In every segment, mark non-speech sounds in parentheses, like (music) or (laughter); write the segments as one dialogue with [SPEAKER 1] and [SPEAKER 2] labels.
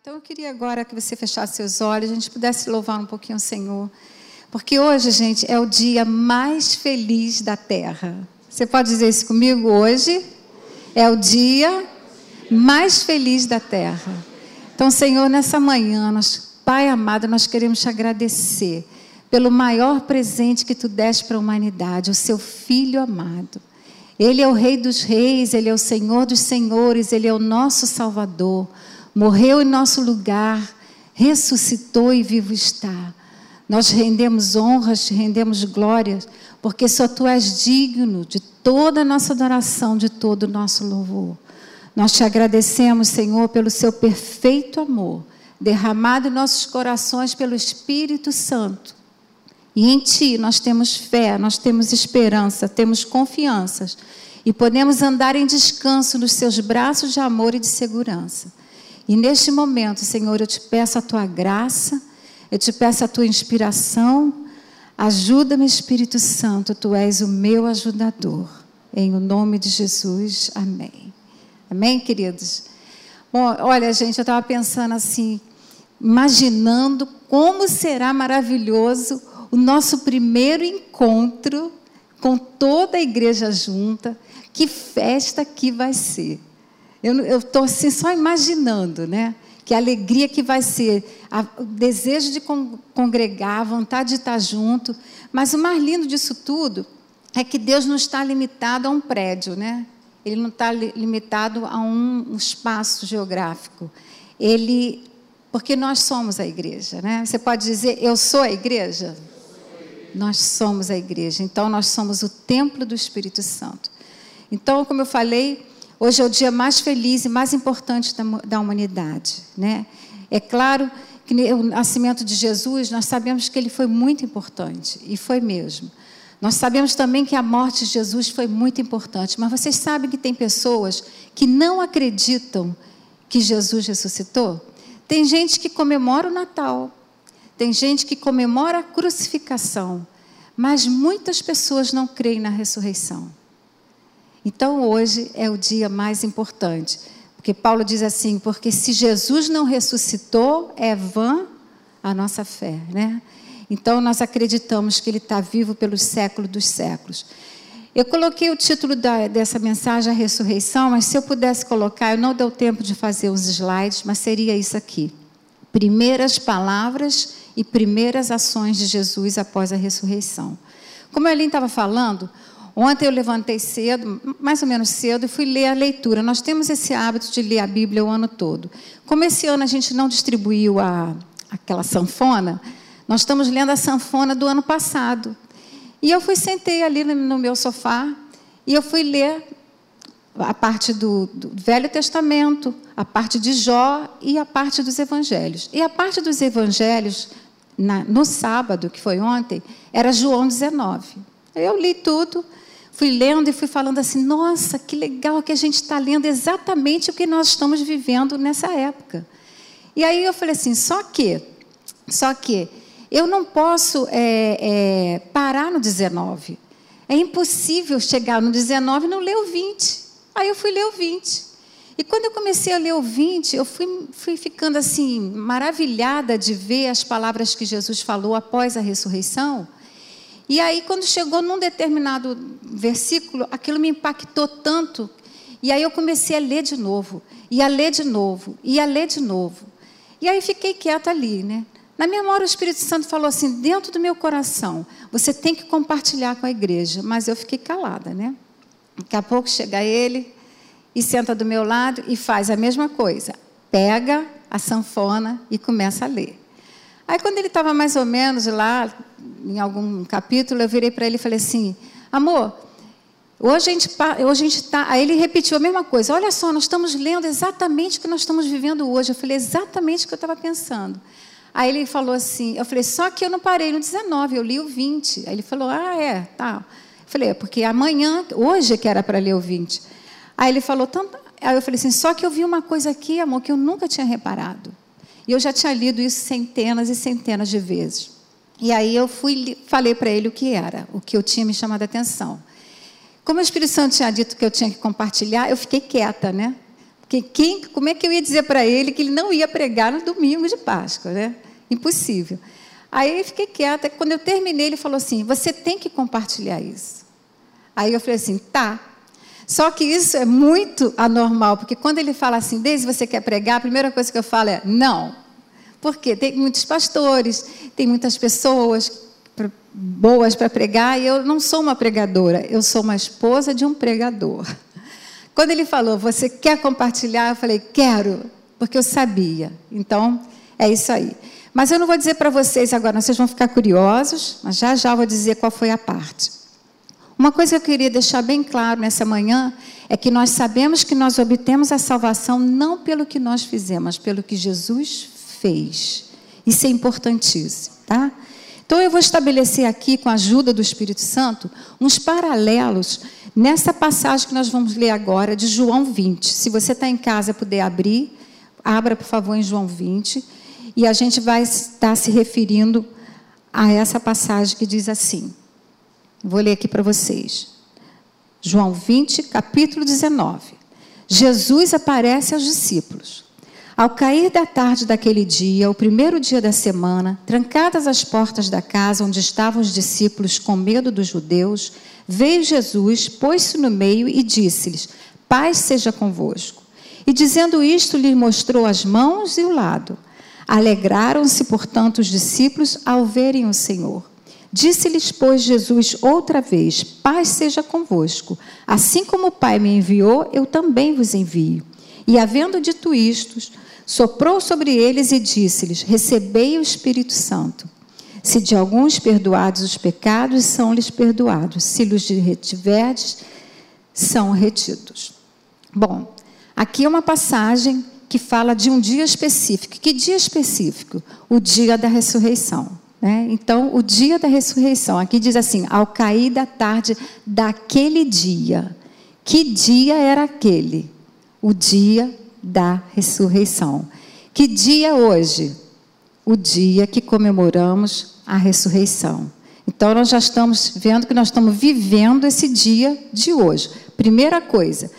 [SPEAKER 1] Então eu queria agora que você fechasse seus olhos, a gente pudesse louvar um pouquinho o Senhor. Porque hoje, gente, é o dia mais feliz da terra. Você pode dizer isso comigo? Hoje é o dia mais feliz da terra. Então, Senhor, nessa manhã, nós, Pai amado, nós queremos te agradecer pelo maior presente que tu deste para a humanidade, o seu Filho amado. Ele é o Rei dos Reis, ele é o Senhor dos Senhores, ele é o nosso Salvador morreu em nosso lugar, ressuscitou e vivo está. Nós rendemos honras, rendemos glórias, porque só tu és digno de toda a nossa adoração, de todo o nosso louvor. Nós te agradecemos, Senhor, pelo seu perfeito amor, derramado em nossos corações pelo Espírito Santo. E em ti nós temos fé, nós temos esperança, temos confianças e podemos andar em descanso nos seus braços de amor e de segurança. E neste momento, Senhor, eu te peço a tua graça, eu te peço a tua inspiração. Ajuda-me, Espírito Santo, tu és o meu ajudador. Em o nome de Jesus, amém. Amém, queridos? Bom, olha, gente, eu estava pensando assim, imaginando como será maravilhoso o nosso primeiro encontro com toda a igreja junta. Que festa que vai ser. Eu estou assim só imaginando, né? Que alegria que vai ser, a, o desejo de con, congregar, a vontade de estar junto. Mas o mais lindo disso tudo é que Deus não está limitado a um prédio, né? Ele não está li, limitado a um, um espaço geográfico. Ele, porque nós somos a igreja, né? Você pode dizer, eu sou a igreja? Nós somos a igreja. Então, nós somos o templo do Espírito Santo. Então, como eu falei, Hoje é o dia mais feliz e mais importante da, da humanidade. Né? É claro que o nascimento de Jesus, nós sabemos que ele foi muito importante, e foi mesmo. Nós sabemos também que a morte de Jesus foi muito importante, mas vocês sabem que tem pessoas que não acreditam que Jesus ressuscitou? Tem gente que comemora o Natal, tem gente que comemora a crucificação, mas muitas pessoas não creem na ressurreição. Então hoje é o dia mais importante. Porque Paulo diz assim: porque se Jesus não ressuscitou, é vã a nossa fé, né? Então nós acreditamos que Ele está vivo pelos séculos dos séculos. Eu coloquei o título da, dessa mensagem, a ressurreição, mas se eu pudesse colocar, eu não deu tempo de fazer os slides, mas seria isso aqui: primeiras palavras e primeiras ações de Jesus após a ressurreição. Como a Aline estava falando, Ontem eu levantei cedo, mais ou menos cedo, e fui ler a leitura. Nós temos esse hábito de ler a Bíblia o ano todo. Como esse ano a gente não distribuiu a, aquela sanfona, nós estamos lendo a sanfona do ano passado. E eu fui sentei ali no meu sofá e eu fui ler a parte do, do, Velho Testamento, a parte de Jó e a parte dos Evangelhos. E a parte dos Evangelhos, na, no sábado, que foi ontem, era João 19. Eu li tudo fui lendo e fui falando assim: nossa, que legal que a gente está lendo exatamente o que nós estamos vivendo nessa época. E aí eu falei assim: só que, só que, eu não posso é, é, parar no 19. É impossível chegar no 19 e não ler o 20. Aí eu fui ler o 20. E quando eu comecei a ler o 20, eu fui, fui ficando assim, maravilhada de ver as palavras que Jesus falou após a ressurreição. E aí, quando chegou num determinado versículo, aquilo me impactou tanto. E aí eu comecei a ler de novo, e a ler de novo, e a ler de novo. E aí fiquei quieta ali, né? Na minha hora, o Espírito Santo falou assim, dentro do meu coração, você tem que compartilhar com a igreja. Mas eu fiquei calada, né? Daqui a pouco chega ele e senta do meu lado e faz a mesma coisa. Pega a sanfona e começa a ler. Aí, quando ele estava mais ou menos lá, em algum capítulo, eu virei para ele e falei assim: amor, hoje a gente está. Aí ele repetiu a mesma coisa: olha só, nós estamos lendo exatamente o que nós estamos vivendo hoje. Eu falei exatamente o que eu estava pensando. Aí ele falou assim: eu falei, só que eu não parei no 19, eu li o 20. Aí ele falou: ah, é, tá. Eu falei, é, porque amanhã, hoje que era para ler o 20. Aí ele falou, tanto. Aí eu falei assim: só que eu vi uma coisa aqui, amor, que eu nunca tinha reparado. E eu já tinha lido isso centenas e centenas de vezes. E aí eu fui, falei para ele o que era, o que eu tinha me chamado a atenção. Como o Espírito Santo tinha dito que eu tinha que compartilhar, eu fiquei quieta, né? Porque quem, como é que eu ia dizer para ele que ele não ia pregar no domingo de Páscoa, né? Impossível. Aí eu fiquei quieta. Quando eu terminei, ele falou assim: Você tem que compartilhar isso. Aí eu falei assim: Tá. Só que isso é muito anormal, porque quando ele fala assim, desde você quer pregar, a primeira coisa que eu falo é não. Porque tem muitos pastores, tem muitas pessoas boas para pregar, e eu não sou uma pregadora, eu sou uma esposa de um pregador. Quando ele falou, você quer compartilhar? Eu falei, quero, porque eu sabia. Então, é isso aí. Mas eu não vou dizer para vocês agora, vocês vão ficar curiosos, mas já já vou dizer qual foi a parte. Uma coisa que eu queria deixar bem claro nessa manhã é que nós sabemos que nós obtemos a salvação não pelo que nós fizemos, mas pelo que Jesus fez. Isso é importantíssimo, tá? Então eu vou estabelecer aqui, com a ajuda do Espírito Santo, uns paralelos nessa passagem que nós vamos ler agora, de João 20. Se você está em casa puder abrir, abra, por favor, em João 20. E a gente vai estar se referindo a essa passagem que diz assim. Vou ler aqui para vocês. João 20, capítulo 19. Jesus aparece aos discípulos. Ao cair da tarde daquele dia, o primeiro dia da semana, trancadas as portas da casa onde estavam os discípulos com medo dos judeus, veio Jesus, pôs-se no meio e disse-lhes: Paz seja convosco. E dizendo isto, lhe mostrou as mãos e o lado. Alegraram-se, portanto, os discípulos ao verem o Senhor. Disse-lhes, pois, Jesus outra vez: Paz seja convosco. Assim como o Pai me enviou, eu também vos envio. E havendo dito isto, soprou sobre eles e disse-lhes: Recebei o Espírito Santo. Se de alguns perdoados os pecados, são-lhes perdoados. Se lhes retiverdes, são retidos. Bom, aqui é uma passagem que fala de um dia específico. Que dia específico? O dia da ressurreição. Né? Então, o dia da ressurreição, aqui diz assim: ao cair da tarde daquele dia. Que dia era aquele? O dia da ressurreição. Que dia hoje? O dia que comemoramos a ressurreição. Então nós já estamos vendo que nós estamos vivendo esse dia de hoje. Primeira coisa,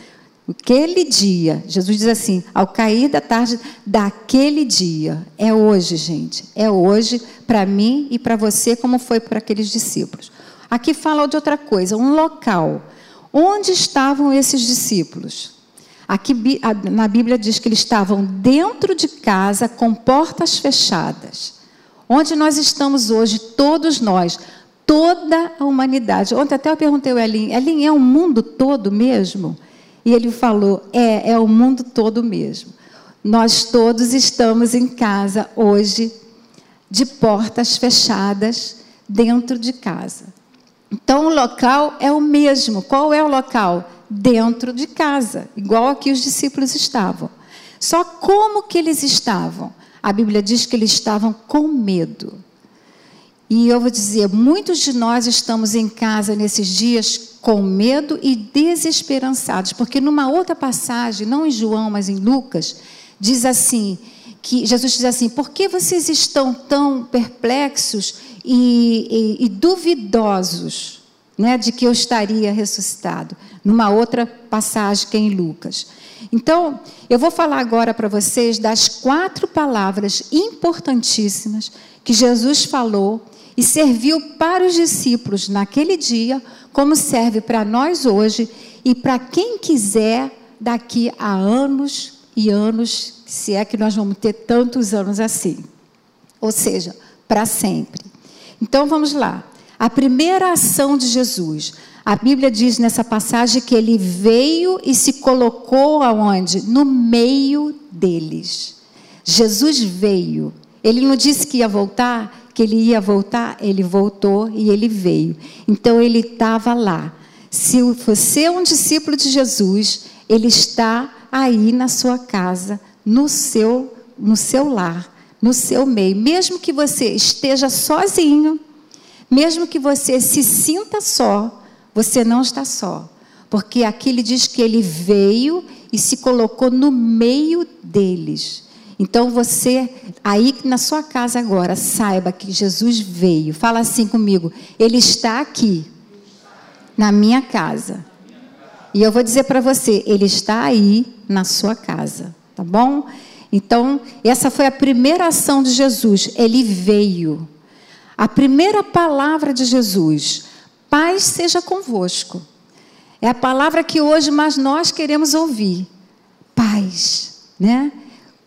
[SPEAKER 1] aquele dia, Jesus diz assim, ao cair da tarde daquele dia, é hoje, gente, é hoje para mim e para você, como foi para aqueles discípulos. Aqui fala de outra coisa, um local. Onde estavam esses discípulos? Aqui na Bíblia diz que eles estavam dentro de casa com portas fechadas. Onde nós estamos hoje, todos nós, toda a humanidade. Ontem até eu perguntei ao Elin, Elin, é o mundo todo mesmo? E ele falou, é, é o mundo todo mesmo. Nós todos estamos em casa hoje, de portas fechadas, dentro de casa. Então o local é o mesmo. Qual é o local? dentro de casa, igual aqui os discípulos estavam. Só como que eles estavam? A Bíblia diz que eles estavam com medo. E eu vou dizer, muitos de nós estamos em casa nesses dias com medo e desesperançados, porque numa outra passagem, não em João, mas em Lucas, diz assim, que Jesus diz assim: por que vocês estão tão perplexos e, e, e duvidosos? né, de que eu estaria ressuscitado, numa outra passagem que é em Lucas. Então, eu vou falar agora para vocês das quatro palavras importantíssimas que Jesus falou e serviu para os discípulos naquele dia, como serve para nós hoje e para quem quiser daqui a anos e anos, se é que nós vamos ter tantos anos assim. Ou seja, para sempre. Então vamos lá. A primeira ação de Jesus. A Bíblia diz nessa passagem que ele veio e se colocou aonde? No meio deles. Jesus veio. Ele não disse que ia voltar, que ele ia voltar, ele voltou e ele veio. Então ele estava lá. Se você é um discípulo de Jesus, ele está aí na sua casa, no seu, no seu lar, no seu meio. Mesmo que você esteja sozinho, mesmo que você se sinta só, você não está só. Porque aqui ele diz que ele veio e se colocou no meio deles. Então você, aí na sua casa agora, saiba que Jesus veio. Fala assim comigo: Ele está aqui, na minha casa. E eu vou dizer para você, ele está aí na sua casa, tá bom? Então, essa foi a primeira ação de Jesus. Ele veio. A primeira palavra de Jesus: paz seja convosco. É a palavra que hoje mais nós queremos ouvir. Paz, né?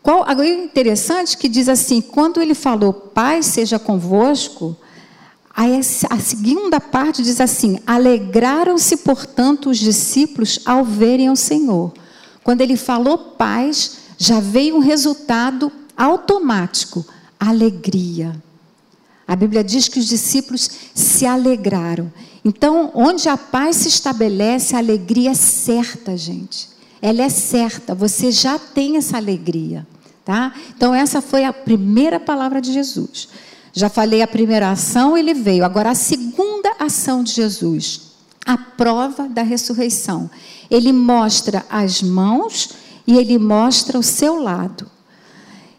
[SPEAKER 1] Qual, é interessante que diz assim, quando ele falou paz seja convosco, a segunda parte diz assim: alegraram-se, portanto, os discípulos ao verem o Senhor. Quando ele falou paz, já veio um resultado automático: alegria. A Bíblia diz que os discípulos se alegraram. Então, onde a paz se estabelece, a alegria é certa, gente. Ela é certa, você já tem essa alegria, tá? Então, essa foi a primeira palavra de Jesus. Já falei a primeira ação, ele veio. Agora, a segunda ação de Jesus, a prova da ressurreição. Ele mostra as mãos e ele mostra o seu lado.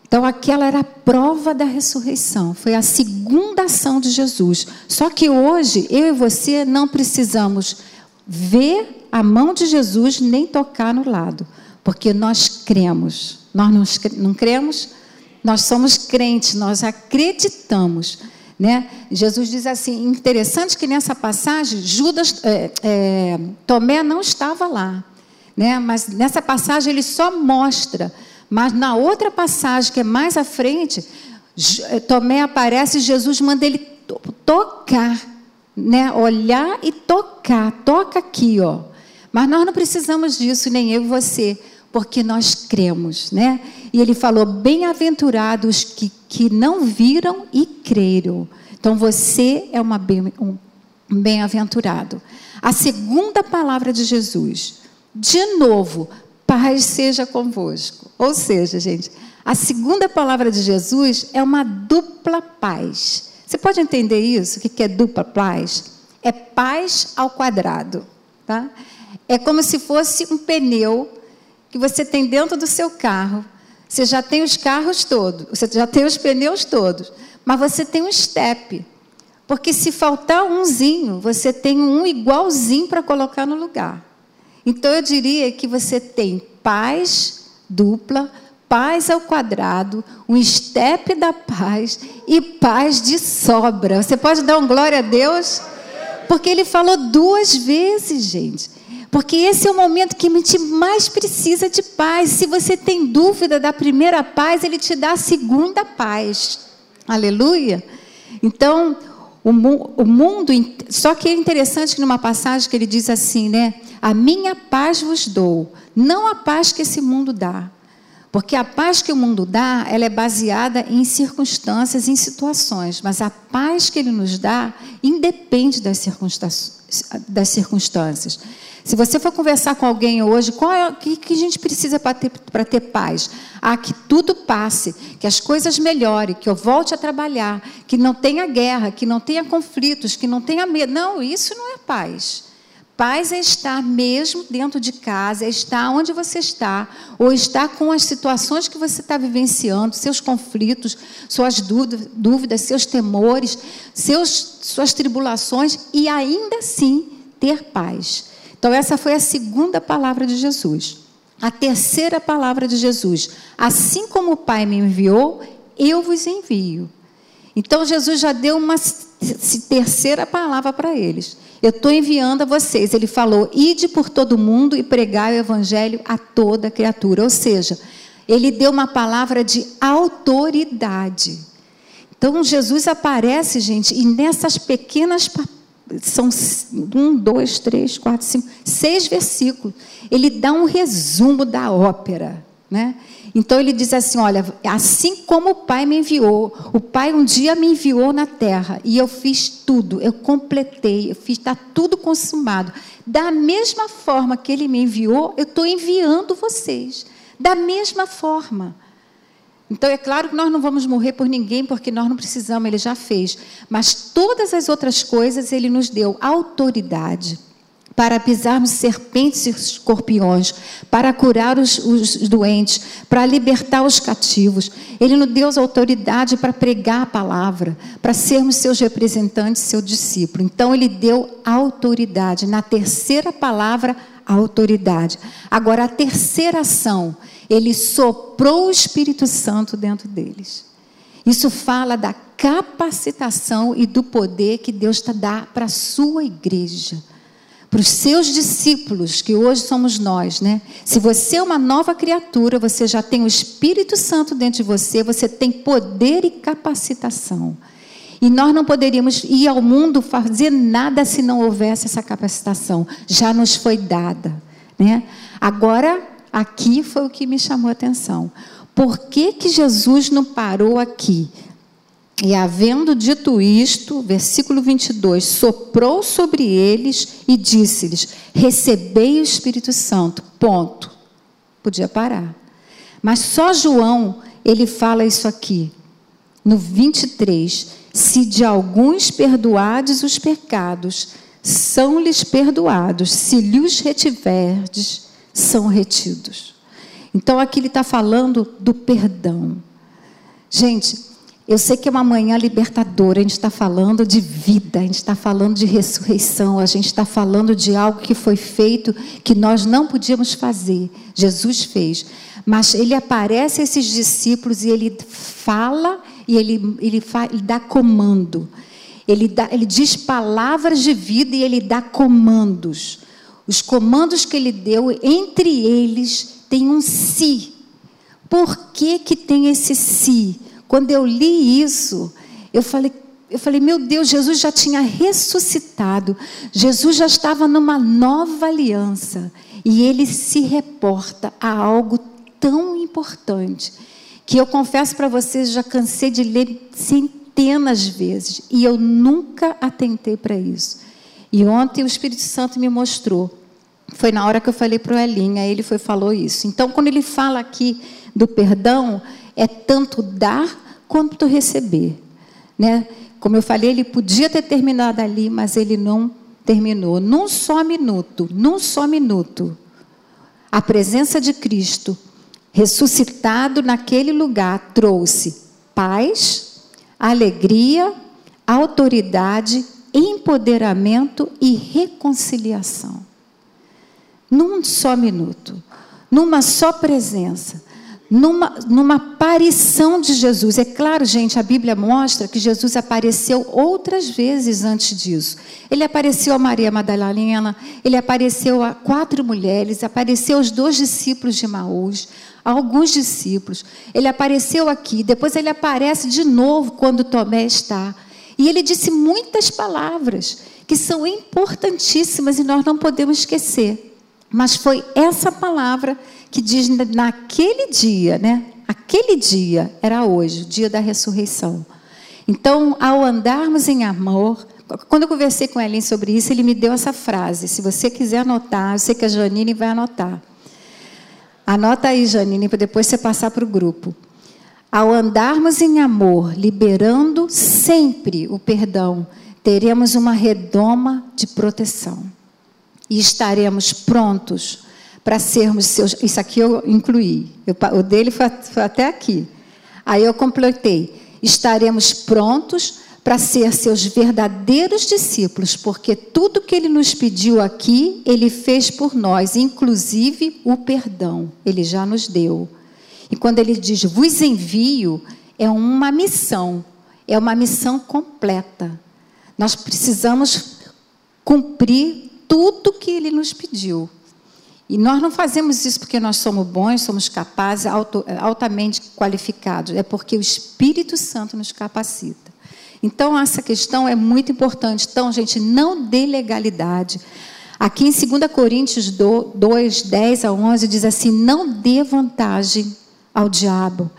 [SPEAKER 1] Então, aquela era a prova da ressurreição, foi a segunda ação de Jesus. Só que hoje, eu e você não precisamos ver a mão de Jesus nem tocar no lado, porque nós cremos. Nós não cremos? Nós somos crentes, nós acreditamos. Né? Jesus diz assim: interessante que nessa passagem, Judas, é, é, Tomé não estava lá, né? mas nessa passagem ele só mostra mas na outra passagem, que é mais à frente, Tomé aparece e Jesus manda ele tocar, né? Olhar e tocar. Toca aqui, ó. Mas nós não precisamos disso, nem eu e você, porque nós cremos, né? E ele falou: bem-aventurados que, que não viram e creram. Então você é uma bem, um bem-aventurado. A segunda palavra de Jesus, de novo, paz seja convosco. Ou seja, gente, a segunda palavra de Jesus é uma dupla paz. Você pode entender isso? O que é dupla paz? É paz ao quadrado. Tá? É como se fosse um pneu que você tem dentro do seu carro. Você já tem os carros todos, você já tem os pneus todos, mas você tem um step. Porque se faltar umzinho, você tem um igualzinho para colocar no lugar. Então eu diria que você tem paz dupla, paz ao quadrado, um step da paz e paz de sobra. Você pode dar um glória a Deus? Porque ele falou duas vezes, gente. Porque esse é o momento que a gente mais precisa de paz. Se você tem dúvida da primeira paz, ele te dá a segunda paz. Aleluia. Então, o, o mundo. Só que é interessante que numa passagem que ele diz assim, né? A minha paz vos dou, não a paz que esse mundo dá. Porque a paz que o mundo dá, ela é baseada em circunstâncias, em situações, mas a paz que ele nos dá independe das circunstâncias. Se você for conversar com alguém hoje, qual é o que, que a gente precisa para ter, ter paz? Ah, que tudo passe, que as coisas melhorem, que eu volte a trabalhar, que não tenha guerra, que não tenha conflitos, que não tenha medo. Não, isso não é paz. Paz é estar mesmo dentro de casa, é estar onde você está, ou estar com as situações que você está vivenciando, seus conflitos, suas dúvidas, seus temores, seus, suas tribulações, e ainda assim ter paz. Então, essa foi a segunda palavra de Jesus. A terceira palavra de Jesus: Assim como o Pai me enviou, eu vos envio. Então, Jesus já deu uma terceira palavra para eles. Eu estou enviando a vocês. Ele falou: ide por todo mundo e pregai o evangelho a toda criatura. Ou seja, ele deu uma palavra de autoridade. Então Jesus aparece, gente, e nessas pequenas são um, dois, três, quatro, cinco, seis versículos. Ele dá um resumo da ópera, né? Então ele diz assim: Olha, assim como o Pai me enviou, o Pai um dia me enviou na terra e eu fiz tudo, eu completei, eu fiz, está tudo consumado. Da mesma forma que ele me enviou, eu estou enviando vocês. Da mesma forma. Então é claro que nós não vamos morrer por ninguém, porque nós não precisamos, ele já fez. Mas todas as outras coisas ele nos deu autoridade para pisarmos serpentes e escorpiões, para curar os, os, doentes, para libertar os cativos. Ele nos deu autoridade para pregar a palavra, para sermos seus representantes, seu discípulo. Então, ele deu autoridade. Na terceira palavra, autoridade. Agora, a terceira ação, ele soprou o Espírito Santo dentro deles. Isso fala da capacitação e do poder que Deus dá para a sua igreja para os seus discípulos, que hoje somos nós, né? Se você é uma nova criatura, você já tem o Espírito Santo dentro de você, você tem poder e capacitação. E nós não poderíamos ir ao mundo fazer nada se não houvesse essa capacitação. Já nos foi dada, né? Agora, aqui foi o que me chamou a atenção. Por que, que Jesus não parou aqui? E havendo dito isto, versículo 22, soprou sobre eles e disse-lhes: Recebei o Espírito Santo. Ponto. Podia parar. Mas só João, ele fala isso aqui. No 23, se de alguns perdoardes os pecados, são-lhes perdoados, se lhes retiverdes, são retidos. Então aqui ele está falando do perdão. Gente, eu sei que é uma manhã libertadora, a gente está falando de vida, a gente está falando de ressurreição, a gente está falando de algo que foi feito que nós não podíamos fazer. Jesus fez. Mas ele aparece a esses discípulos e ele fala e ele, ele, fa, ele dá comando. Ele, dá, ele diz palavras de vida e ele dá comandos. Os comandos que ele deu, entre eles, tem um si. Por que, que tem esse si? Quando eu li isso, eu falei, eu falei, meu Deus, Jesus já tinha ressuscitado, Jesus já estava numa nova aliança, e ele se reporta a algo tão importante, que eu confesso para vocês, já cansei de ler centenas de vezes, e eu nunca atentei para isso. E ontem o Espírito Santo me mostrou. Foi na hora que eu falei para o Elinha, ele foi falou isso. Então, quando ele fala aqui do perdão, é tanto dar quanto receber. Né? Como eu falei, ele podia ter terminado ali, mas ele não terminou. Num só minuto, num só minuto, a presença de Cristo ressuscitado naquele lugar trouxe paz, alegria, autoridade, empoderamento e reconciliação. Num só minuto, numa só presença numa, numa aparição de Jesus. É claro, gente, a Bíblia mostra que Jesus apareceu outras vezes antes disso. Ele apareceu a Maria Madalena, ele apareceu a quatro mulheres, apareceu aos dois discípulos de Maús, a alguns discípulos. Ele apareceu aqui, depois ele aparece de novo quando Tomé está. E ele disse muitas palavras que são importantíssimas e nós não podemos esquecer. Mas foi essa palavra que diz naquele dia, né? Aquele dia era hoje, o dia da ressurreição. Então, ao andarmos em amor, quando eu conversei com Ellen sobre isso, ele me deu essa frase. Se você quiser anotar, eu sei que a Janine vai anotar. Anota aí, Janine, para depois você passar para o grupo. Ao andarmos em amor, liberando sempre o perdão, teremos uma redoma de proteção. E estaremos prontos para sermos seus. Isso aqui eu incluí. Eu, o dele foi, foi até aqui. Aí eu completei. Estaremos prontos para ser seus verdadeiros discípulos, porque tudo que ele nos pediu aqui, ele fez por nós, inclusive o perdão. Ele já nos deu. E quando ele diz vos envio, é uma missão, é uma missão completa. Nós precisamos cumprir tudo que ele nos pediu. E nós não fazemos isso porque nós somos bons, somos capazes, altamente qualificados. É porque o Espírito Santo nos capacita. Então, essa questão é muito importante. Então, gente, não dê legalidade. Aqui em 2 Coríntios 2, 10 a 11, diz assim: Não dê vantagem ao diabo.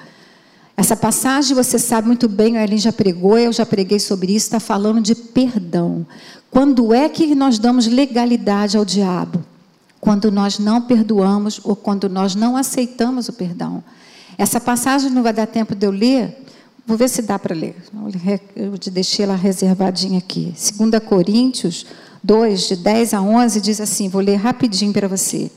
[SPEAKER 1] Essa passagem você sabe muito bem, a Ellen já pregou, eu já preguei sobre isso, está falando de perdão. Quando é que nós damos legalidade ao diabo? Quando nós não perdoamos ou quando nós não aceitamos o perdão. Essa passagem não vai dar tempo de eu ler, vou ver se dá para ler. Eu deixei ela reservadinha aqui. 2 Coríntios 2, de 10 a 11, diz assim: vou ler rapidinho para você.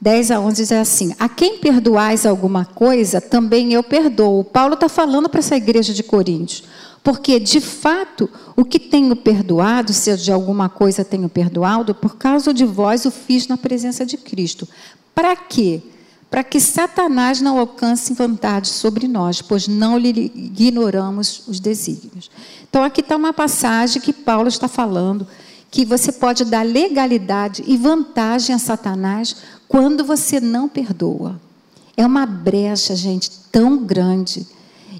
[SPEAKER 1] 10 a 11 diz assim: A quem perdoais alguma coisa, também eu perdoo. Paulo está falando para essa igreja de Coríntios. Porque, de fato, o que tenho perdoado, se de alguma coisa tenho perdoado, por causa de vós o fiz na presença de Cristo. Para quê? Para que Satanás não alcance vantagem sobre nós, pois não lhe ignoramos os desígnios. Então, aqui está uma passagem que Paulo está falando, que você pode dar legalidade e vantagem a Satanás quando você não perdoa. É uma brecha, gente, tão grande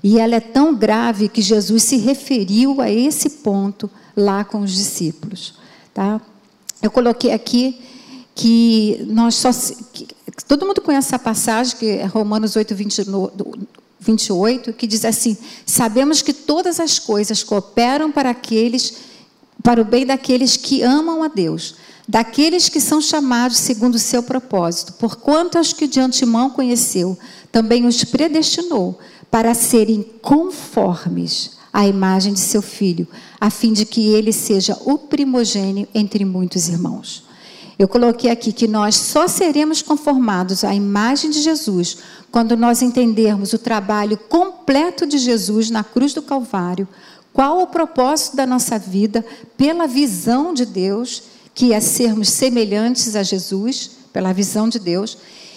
[SPEAKER 1] e ela é tão grave que Jesus se referiu a esse ponto lá com os discípulos. Tá? Eu coloquei aqui que nós só. Que, todo mundo conhece essa passagem, que é Romanos 8, 20, 28, que diz assim: Sabemos que todas as coisas cooperam para aqueles, para o bem daqueles que amam a Deus, daqueles que são chamados segundo o seu propósito, porquanto aos que de antemão conheceu, também os predestinou para serem conformes à imagem de seu filho, a fim de que ele seja o primogênio entre muitos irmãos. Eu coloquei aqui que nós só seremos conformados à imagem de Jesus quando nós entendermos o trabalho completo de Jesus na cruz do Calvário, qual o propósito da nossa vida pela visão de Deus, que é sermos semelhantes a Jesus, pela visão de Deus,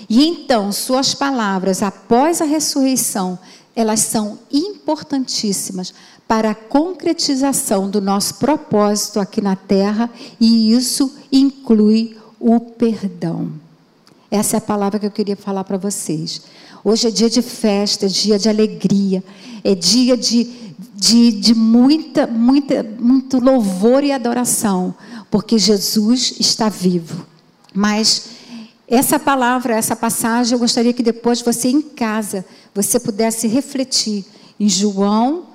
[SPEAKER 1] e então suas palavras após a ressurreição elas são importantíssimas para a concretização do nosso propósito aqui na terra e isso inclui o perdão. Essa é a palavra que eu queria falar para vocês. Hoje é dia de festa, é dia de alegria, é dia de, de, de muita, muita, muito louvor e adoração, porque Jesus está vivo. Mas essa palavra, essa passagem, eu gostaria que depois você em casa você pudesse refletir em João.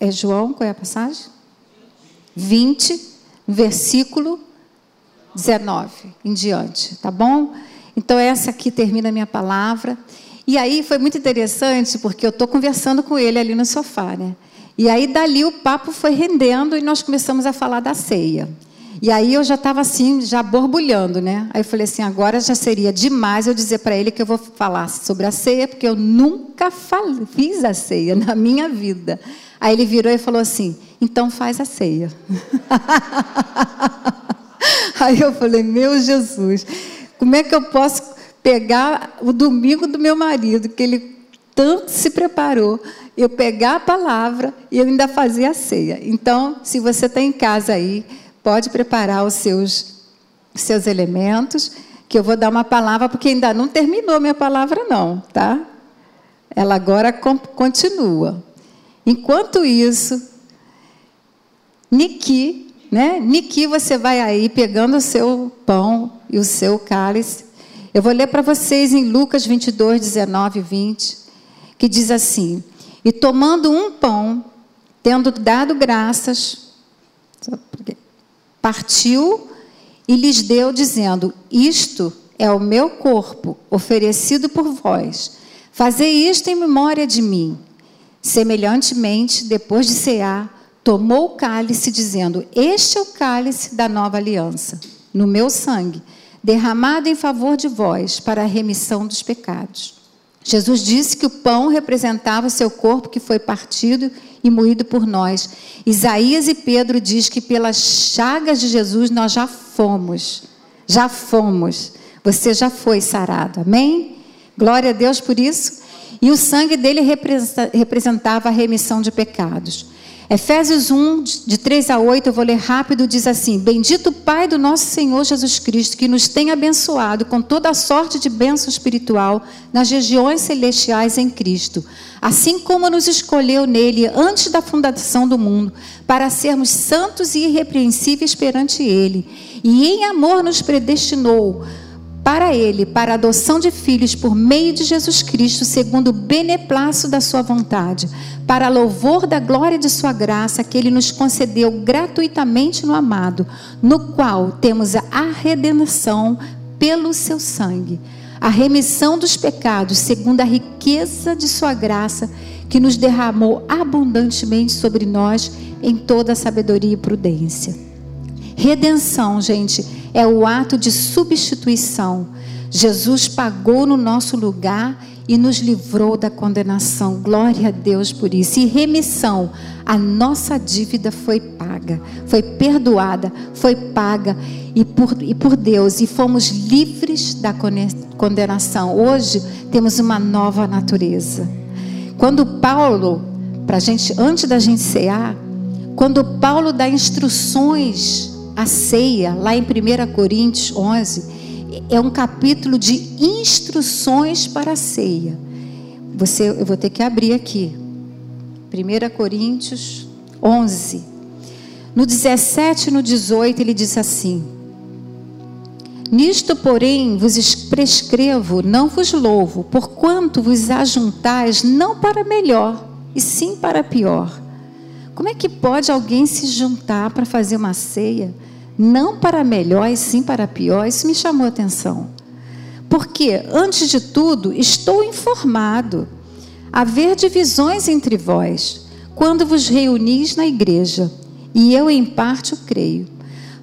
[SPEAKER 1] É João, qual é a passagem? 20, versículo 19 em diante, tá bom? Então, essa aqui termina a minha palavra. E aí foi muito interessante, porque eu estou conversando com ele ali no sofá, né? E aí, dali, o papo foi rendendo e nós começamos a falar da ceia. E aí eu já estava assim, já borbulhando, né? Aí eu falei assim, agora já seria demais eu dizer para ele que eu vou falar sobre a ceia, porque eu nunca fiz a ceia na minha vida. Aí ele virou e falou assim, então faz a ceia. (laughs) aí eu falei, meu Jesus, como é que eu posso pegar o domingo do meu marido, que ele tanto se preparou, eu pegar a palavra e eu ainda fazer a ceia. Então, se você está em casa aí, Pode preparar os seus, seus elementos, que eu vou dar uma palavra, porque ainda não terminou minha palavra, não, tá? Ela agora continua. Enquanto isso, Niki, né? Niki, você vai aí pegando o seu pão e o seu cálice. Eu vou ler para vocês em Lucas 22, 19 e 20, que diz assim: E tomando um pão, tendo dado graças, partiu e lhes deu, dizendo: Isto é o meu corpo, oferecido por vós. Fazei isto em memória de mim. Semelhantemente, depois de cear, tomou o cálice, dizendo: Este é o cálice da nova aliança, no meu sangue, derramado em favor de vós, para a remissão dos pecados. Jesus disse que o pão representava o seu corpo que foi partido e moído por nós. Isaías e Pedro diz que pelas chagas de Jesus nós já fomos. Já fomos. Você já foi sarado. Amém? Glória a Deus por isso. E o sangue dele representava a remissão de pecados. Efésios 1, de 3 a 8, eu vou ler rápido, diz assim: Bendito Pai do nosso Senhor Jesus Cristo, que nos tem abençoado com toda a sorte de bênção espiritual nas regiões celestiais em Cristo, assim como nos escolheu nele antes da fundação do mundo, para sermos santos e irrepreensíveis perante Ele, e em amor nos predestinou para ele, para a adoção de filhos por meio de Jesus Cristo, segundo o beneplácito da sua vontade, para louvor da glória de sua graça que ele nos concedeu gratuitamente no amado, no qual temos a redenção pelo seu sangue, a remissão dos pecados, segundo a riqueza de sua graça, que nos derramou abundantemente sobre nós em toda sabedoria e prudência. Redenção, gente, é o ato de substituição. Jesus pagou no nosso lugar e nos livrou da condenação. Glória a Deus por isso. E remissão, a nossa dívida foi paga, foi perdoada, foi paga e por, e por Deus e fomos livres da condenação. Hoje temos uma nova natureza. Quando Paulo, para gente, antes da gente cear, quando Paulo dá instruções à ceia, lá em 1 Coríntios 11, é um capítulo de instruções para a ceia. Você, eu vou ter que abrir aqui. 1 Coríntios 11. No 17 e no 18 ele diz assim: Nisto, porém, vos prescrevo, não vos louvo, porquanto vos ajuntais não para melhor, e sim para pior. Como é que pode alguém se juntar para fazer uma ceia? não para melhor e sim para pior, isso me chamou a atenção. Porque, antes de tudo, estou informado. Haver divisões entre vós, quando vos reunis na igreja, e eu em parte o creio.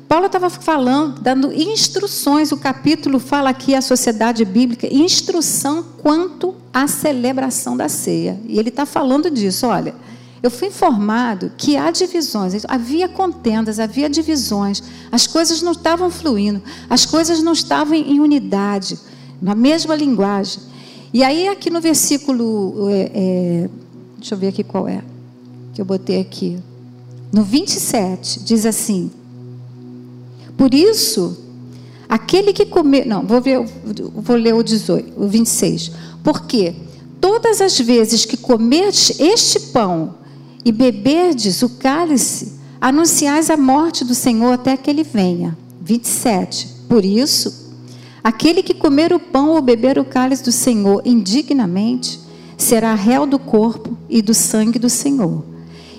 [SPEAKER 1] Paulo estava falando, dando instruções, o capítulo fala aqui a sociedade bíblica, instrução quanto à celebração da ceia. E ele está falando disso, olha. Eu fui informado que há divisões, havia contendas, havia divisões, as coisas não estavam fluindo, as coisas não estavam em unidade, na mesma linguagem. E aí, aqui no versículo, é, é, deixa eu ver aqui qual é, que eu botei aqui, no 27, diz assim: Por isso, aquele que comer. Não, vou, ver, vou ler o 18, o 26. Porque todas as vezes que comerdes este pão e beberdes o cálice, anunciais a morte do Senhor até que ele venha. 27. Por isso, aquele que comer o pão ou beber o cálice do Senhor indignamente, será réu do corpo e do sangue do Senhor.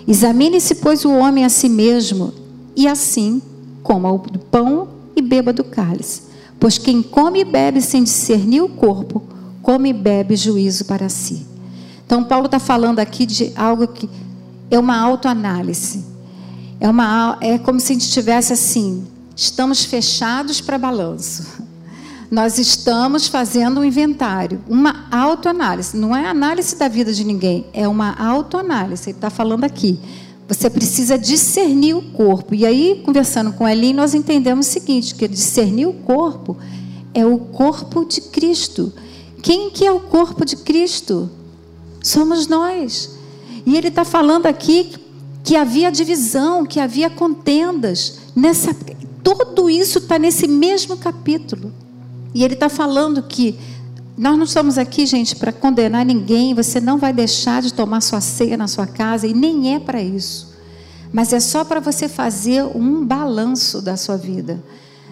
[SPEAKER 1] Examine-se, pois, o homem a si mesmo, e assim coma o pão e beba do cálice. Pois quem come e bebe sem discernir o corpo, come e bebe juízo para si. Então, Paulo está falando aqui de algo que é uma autoanálise. É, uma, é como se a gente estivesse assim: estamos fechados para balanço. Nós estamos fazendo um inventário, uma autoanálise. Não é análise da vida de ninguém, é uma autoanálise. Ele está falando aqui. Você precisa discernir o corpo. E aí, conversando com Eli, nós entendemos o seguinte: que discernir o corpo é o corpo de Cristo. Quem que é o corpo de Cristo? Somos nós. E ele está falando aqui que havia divisão, que havia contendas. Nessa, tudo isso está nesse mesmo capítulo. E ele está falando que nós não estamos aqui, gente, para condenar ninguém. Você não vai deixar de tomar sua ceia na sua casa, e nem é para isso. Mas é só para você fazer um balanço da sua vida.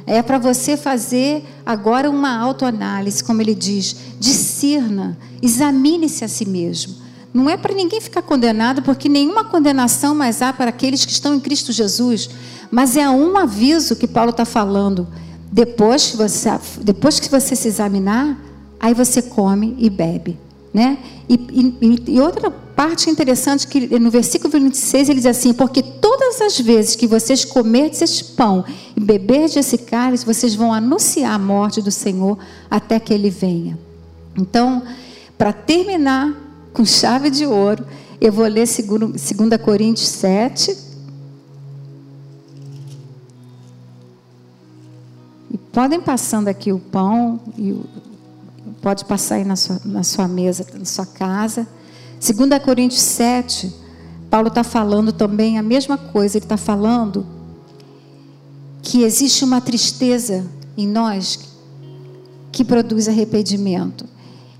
[SPEAKER 1] É para você fazer agora uma autoanálise, como ele diz. Discirna, examine-se a si mesmo. Não é para ninguém ficar condenado, porque nenhuma condenação mais há para aqueles que estão em Cristo Jesus. Mas é um aviso que Paulo está falando. Depois que, você, depois que você se examinar, aí você come e bebe. Né? E, e, e outra parte interessante que no versículo 26 ele diz assim: Porque todas as vezes que vocês comerdes este pão e beberdes esse cálice, vocês vão anunciar a morte do Senhor até que ele venha. Então, para terminar, com chave de ouro. Eu vou ler 2 Coríntios 7. E podem passando aqui o pão, e pode passar aí na sua, na sua mesa, na sua casa. 2 Coríntios 7, Paulo está falando também a mesma coisa, ele está falando que existe uma tristeza em nós que produz arrependimento.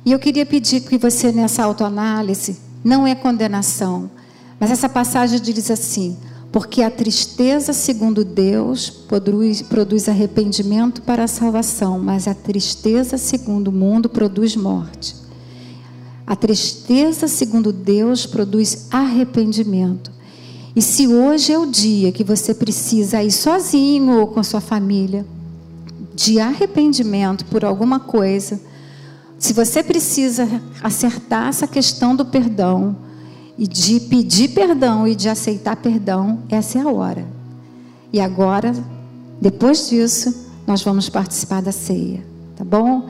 [SPEAKER 1] E eu queria pedir que você, nessa autoanálise, não é condenação, mas essa passagem diz assim: porque a tristeza, segundo Deus, produz, produz arrependimento para a salvação, mas a tristeza, segundo o mundo, produz morte. A tristeza, segundo Deus, produz arrependimento. E se hoje é o dia que você precisa ir sozinho ou com sua família, de arrependimento por alguma coisa, se você precisa acertar essa questão do perdão e de pedir perdão e de aceitar perdão, essa é a hora. E agora, depois disso, nós vamos participar da ceia, tá bom?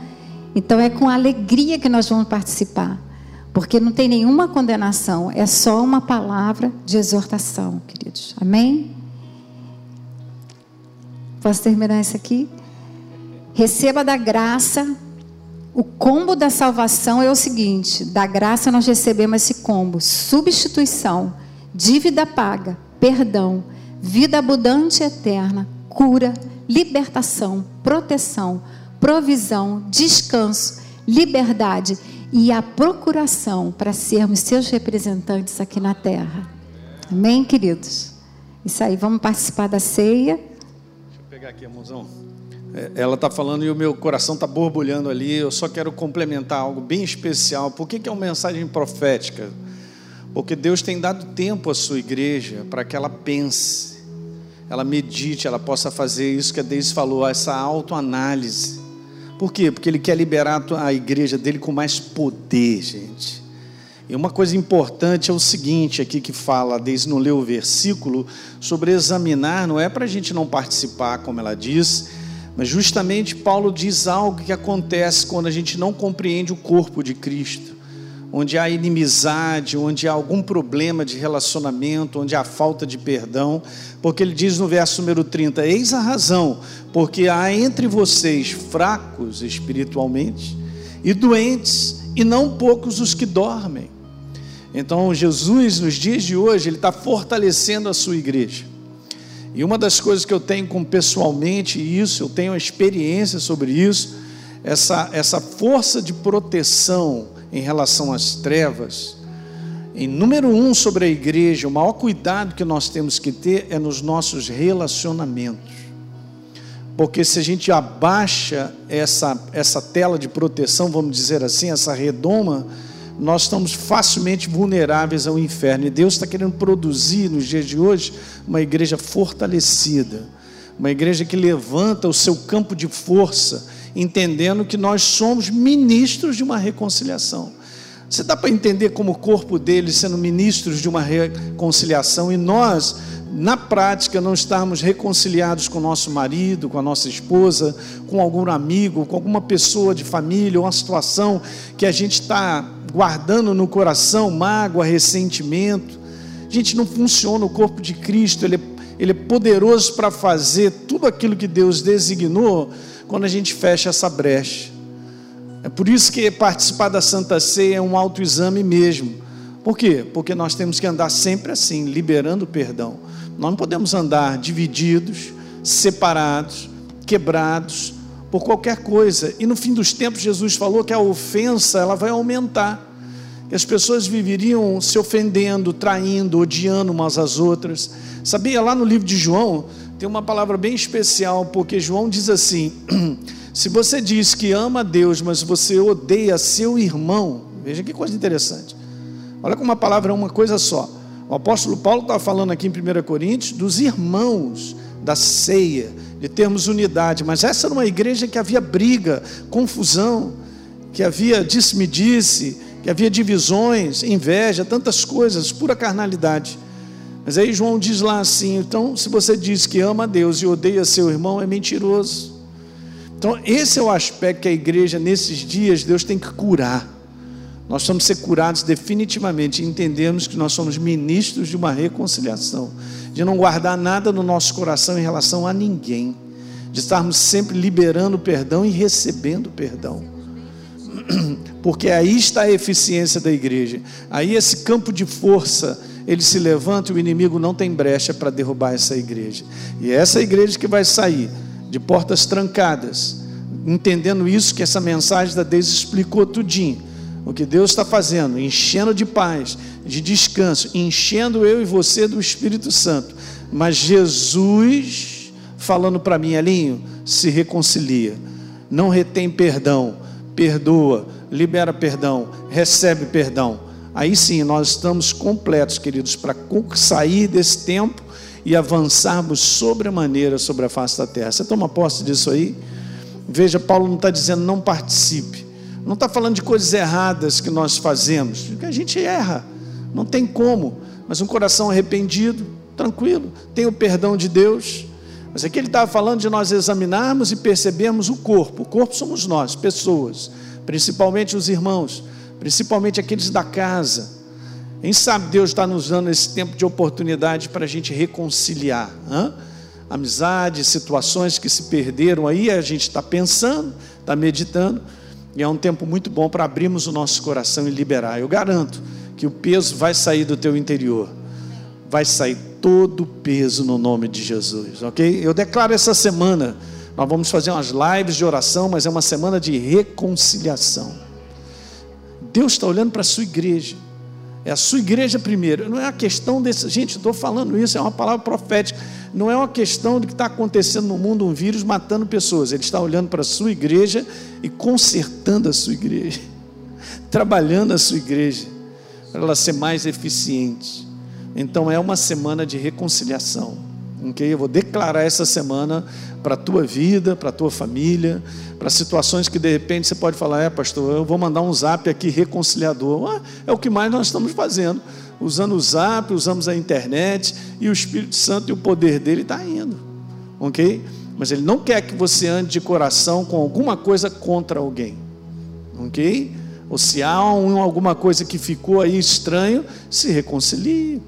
[SPEAKER 1] Então é com alegria que nós vamos participar, porque não tem nenhuma condenação, é só uma palavra de exortação, queridos. Amém? Posso terminar isso aqui? Receba da graça. O combo da salvação é o seguinte: da graça nós recebemos esse combo: substituição, dívida paga, perdão, vida abundante e eterna, cura, libertação, proteção, provisão, descanso, liberdade e a procuração para sermos seus representantes aqui na terra. Amém, queridos? Isso aí, vamos participar da ceia. Deixa
[SPEAKER 2] eu pegar aqui, irmãozão. É, ela está falando e o meu coração está borbulhando ali. Eu só quero complementar algo bem especial. Por que, que é uma mensagem profética? Porque Deus tem dado tempo à sua igreja para que ela pense, ela medite, ela possa fazer isso que a Deise falou, essa autoanálise. Por quê? Porque Ele quer liberar a igreja dele com mais poder, gente. E uma coisa importante é o seguinte aqui que fala, desde não leu o versículo, sobre examinar, não é para a gente não participar, como ela diz, mas justamente Paulo diz algo que acontece quando a gente não compreende o corpo de Cristo, onde há inimizade, onde há algum problema de relacionamento, onde há falta de perdão, porque ele diz no verso número 30: Eis a razão, porque há entre vocês fracos espiritualmente e doentes, e não poucos os que dormem. Então, Jesus, nos dias de hoje, ele está fortalecendo a sua igreja. E uma das coisas que eu tenho com pessoalmente isso, eu tenho experiência sobre isso, essa, essa força de proteção em relação às trevas. Em número um sobre a igreja, o maior cuidado que nós temos que ter é nos nossos relacionamentos. Porque se a gente abaixa essa, essa tela de proteção, vamos dizer assim, essa redoma, nós estamos facilmente vulneráveis ao inferno. E Deus está querendo produzir nos dias de hoje uma igreja fortalecida, uma igreja que levanta o seu campo de força, entendendo que nós somos ministros de uma reconciliação. Você dá para entender como o corpo dele sendo ministros de uma reconciliação e nós na prática, não estarmos reconciliados com nosso marido, com a nossa esposa, com algum amigo, com alguma pessoa de família, uma situação que a gente está guardando no coração mágoa, ressentimento. Gente, não funciona o corpo de Cristo, ele é, ele é poderoso para fazer tudo aquilo que Deus designou quando a gente fecha essa brecha. É por isso que participar da Santa Ceia é um autoexame mesmo. Por quê? Porque nós temos que andar sempre assim, liberando o perdão. Nós não podemos andar divididos, separados, quebrados por qualquer coisa. E no fim dos tempos Jesus falou que a ofensa ela vai aumentar. Que as pessoas viveriam se ofendendo, traindo, odiando umas às outras. Sabia lá no livro de João tem uma palavra bem especial, porque João diz assim: (clears throat) se você diz que ama a Deus, mas você odeia seu irmão, veja que coisa interessante. Olha como a palavra é uma coisa só. O apóstolo Paulo está falando aqui em 1 Coríntios dos irmãos da ceia, de termos unidade, mas essa era uma igreja que havia briga, confusão, que havia disse-me-disse, que havia divisões, inveja, tantas coisas, pura carnalidade. Mas aí João diz lá assim: então, se você diz que ama a Deus e odeia seu irmão, é mentiroso. Então, esse é o aspecto que a igreja, nesses dias, Deus tem que curar. Nós vamos ser curados definitivamente e entendermos que nós somos ministros de uma reconciliação, de não guardar nada no nosso coração em relação a ninguém, de estarmos sempre liberando perdão e recebendo perdão. (clears throat) Porque aí está a eficiência da igreja. Aí esse campo de força, ele se levanta e o inimigo não tem brecha para derrubar essa igreja. E é essa igreja que vai sair de portas trancadas, entendendo isso que essa mensagem da Deus explicou tudinho o que Deus está fazendo, enchendo de paz, de descanso, enchendo eu e você do Espírito Santo. Mas Jesus falando para mim, Alinho, se reconcilia, não retém perdão, perdoa, libera perdão, recebe perdão. Aí sim nós estamos completos, queridos, para sair desse tempo e avançarmos sobremaneira sobre a face da terra. Você toma posse disso aí? Veja, Paulo não está dizendo não participe. Não está falando de coisas erradas que nós fazemos, porque a gente erra, não tem como, mas um coração arrependido, tranquilo, tem o perdão de Deus, Mas aqui ele estava falando de nós examinarmos e percebermos o corpo. O corpo somos nós, pessoas, principalmente os irmãos, principalmente aqueles da casa. Quem sabe Deus está nos dando esse tempo de oportunidade para a gente reconciliar. Hein? Amizades, situações que se perderam aí, a gente está pensando, está meditando, e é um tempo muito bom para abrirmos o nosso coração e liberar. Eu garanto que o peso vai sair do teu interior, vai sair todo o peso no nome de Jesus, ok? Eu declaro essa semana, nós vamos fazer umas lives de oração, mas é uma semana de reconciliação. Deus está olhando para a sua igreja. É a sua igreja primeiro. Não é a questão desse. Gente, estou falando isso, é uma palavra profética. Não é uma questão de que está acontecendo no mundo um vírus matando pessoas. Ele está olhando para a sua igreja e consertando a sua igreja, (laughs) trabalhando a sua igreja, para ela ser mais eficiente. Então é uma semana de reconciliação. Okay? Eu vou declarar essa semana para a tua vida, para a tua família, para situações que de repente você pode falar: é, pastor, eu vou mandar um zap aqui reconciliador. Ah, é o que mais nós estamos fazendo. Usando o zap, usamos a internet e o Espírito Santo e o poder dele está indo. Ok? Mas ele não quer que você ande de coração com alguma coisa contra alguém. Ok? Ou se há um, alguma coisa que ficou aí estranho, se reconcilie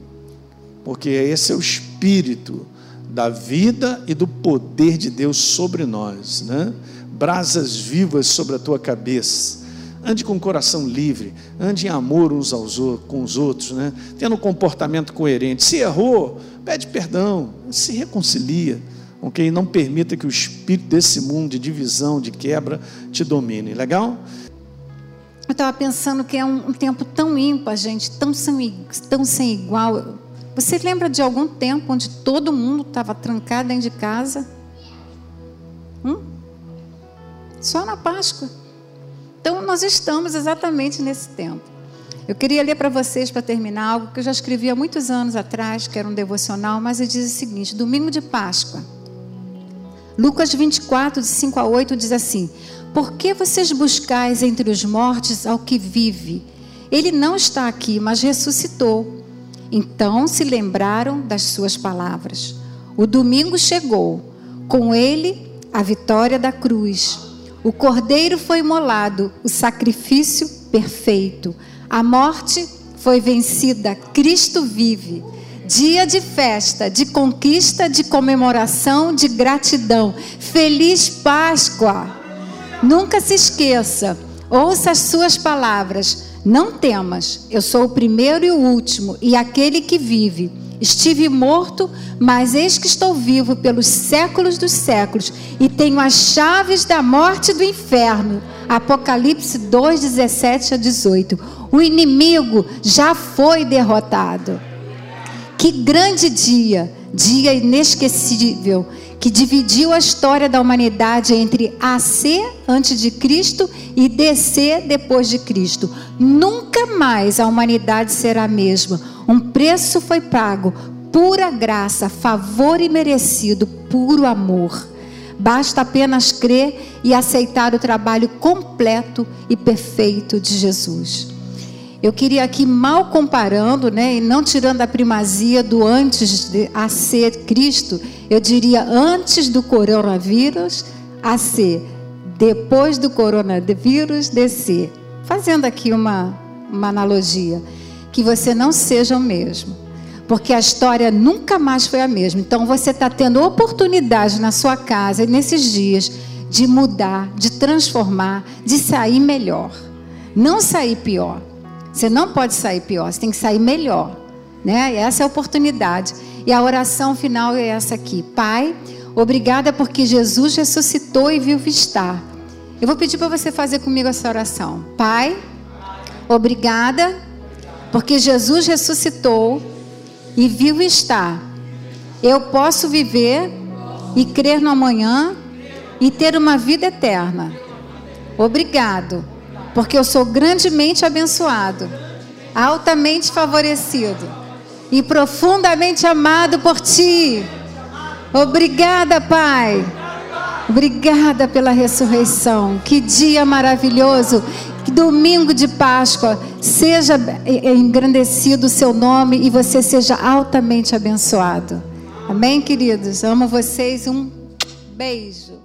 [SPEAKER 2] porque esse é o espírito da vida e do poder de Deus sobre nós, né? Brasas vivas sobre a tua cabeça. Ande com o coração livre, ande em amor uns aos outros, com os outros, né? Tendo um comportamento coerente. Se errou, pede perdão, se reconcilia, ok? Não permita que o espírito desse mundo de divisão, de quebra, te domine. Legal?
[SPEAKER 1] Eu estava pensando que é um, tempo tão ímpar, gente, tão sem, tão sem igual. Você lembra de algum tempo onde todo mundo estava trancado dentro de casa? Hum? Só na Páscoa. Então, nós estamos exatamente nesse tempo. Eu queria ler para vocês, para terminar, algo que eu já escrevi há muitos anos atrás, que era um devocional, mas ele diz o seguinte: domingo de Páscoa. Lucas 24, de 5 a 8, diz assim: Por que vocês buscais entre os mortos ao que vive? Ele não está aqui, mas ressuscitou. Então se lembraram das suas palavras. O domingo chegou, com ele a vitória da cruz. O cordeiro foi imolado, o sacrifício perfeito. A morte foi vencida, Cristo vive. Dia de festa, de conquista, de comemoração, de gratidão. Feliz Páscoa! Nunca se esqueça, ouça as suas palavras não temas, eu sou o primeiro e o último, e aquele que vive. Estive morto, mas eis que estou vivo pelos séculos dos séculos, e tenho as chaves da morte e do inferno. Apocalipse 2, 17 a 18. O inimigo já foi derrotado. Que grande dia, dia inesquecível que dividiu a história da humanidade entre AC antes de Cristo e DC depois de Cristo. Nunca mais a humanidade será a mesma. Um preço foi pago, pura graça, favor imerecido, puro amor. Basta apenas crer e aceitar o trabalho completo e perfeito de Jesus. Eu queria aqui, mal comparando, né, e não tirando a primazia do antes de a ser Cristo, eu diria antes do coronavírus a ser, depois do coronavírus descer. Fazendo aqui uma, uma analogia, que você não seja o mesmo, porque a história nunca mais foi a mesma. Então você está tendo oportunidade na sua casa nesses dias de mudar, de transformar, de sair melhor, não sair pior. Você não pode sair pior, você tem que sair melhor. Né? E essa é a oportunidade. E a oração final é essa aqui. Pai, obrigada porque Jesus ressuscitou e viu estar. Eu vou pedir para você fazer comigo essa oração. Pai, obrigada porque Jesus ressuscitou e viu estar. Eu posso viver e crer no amanhã e ter uma vida eterna. Obrigado porque eu sou grandemente abençoado, altamente favorecido e profundamente amado por Ti. Obrigada, Pai. Obrigada pela ressurreição. Que dia maravilhoso. Que domingo de Páscoa seja engrandecido o seu nome e você seja altamente abençoado. Amém, queridos? Amo vocês. Um beijo.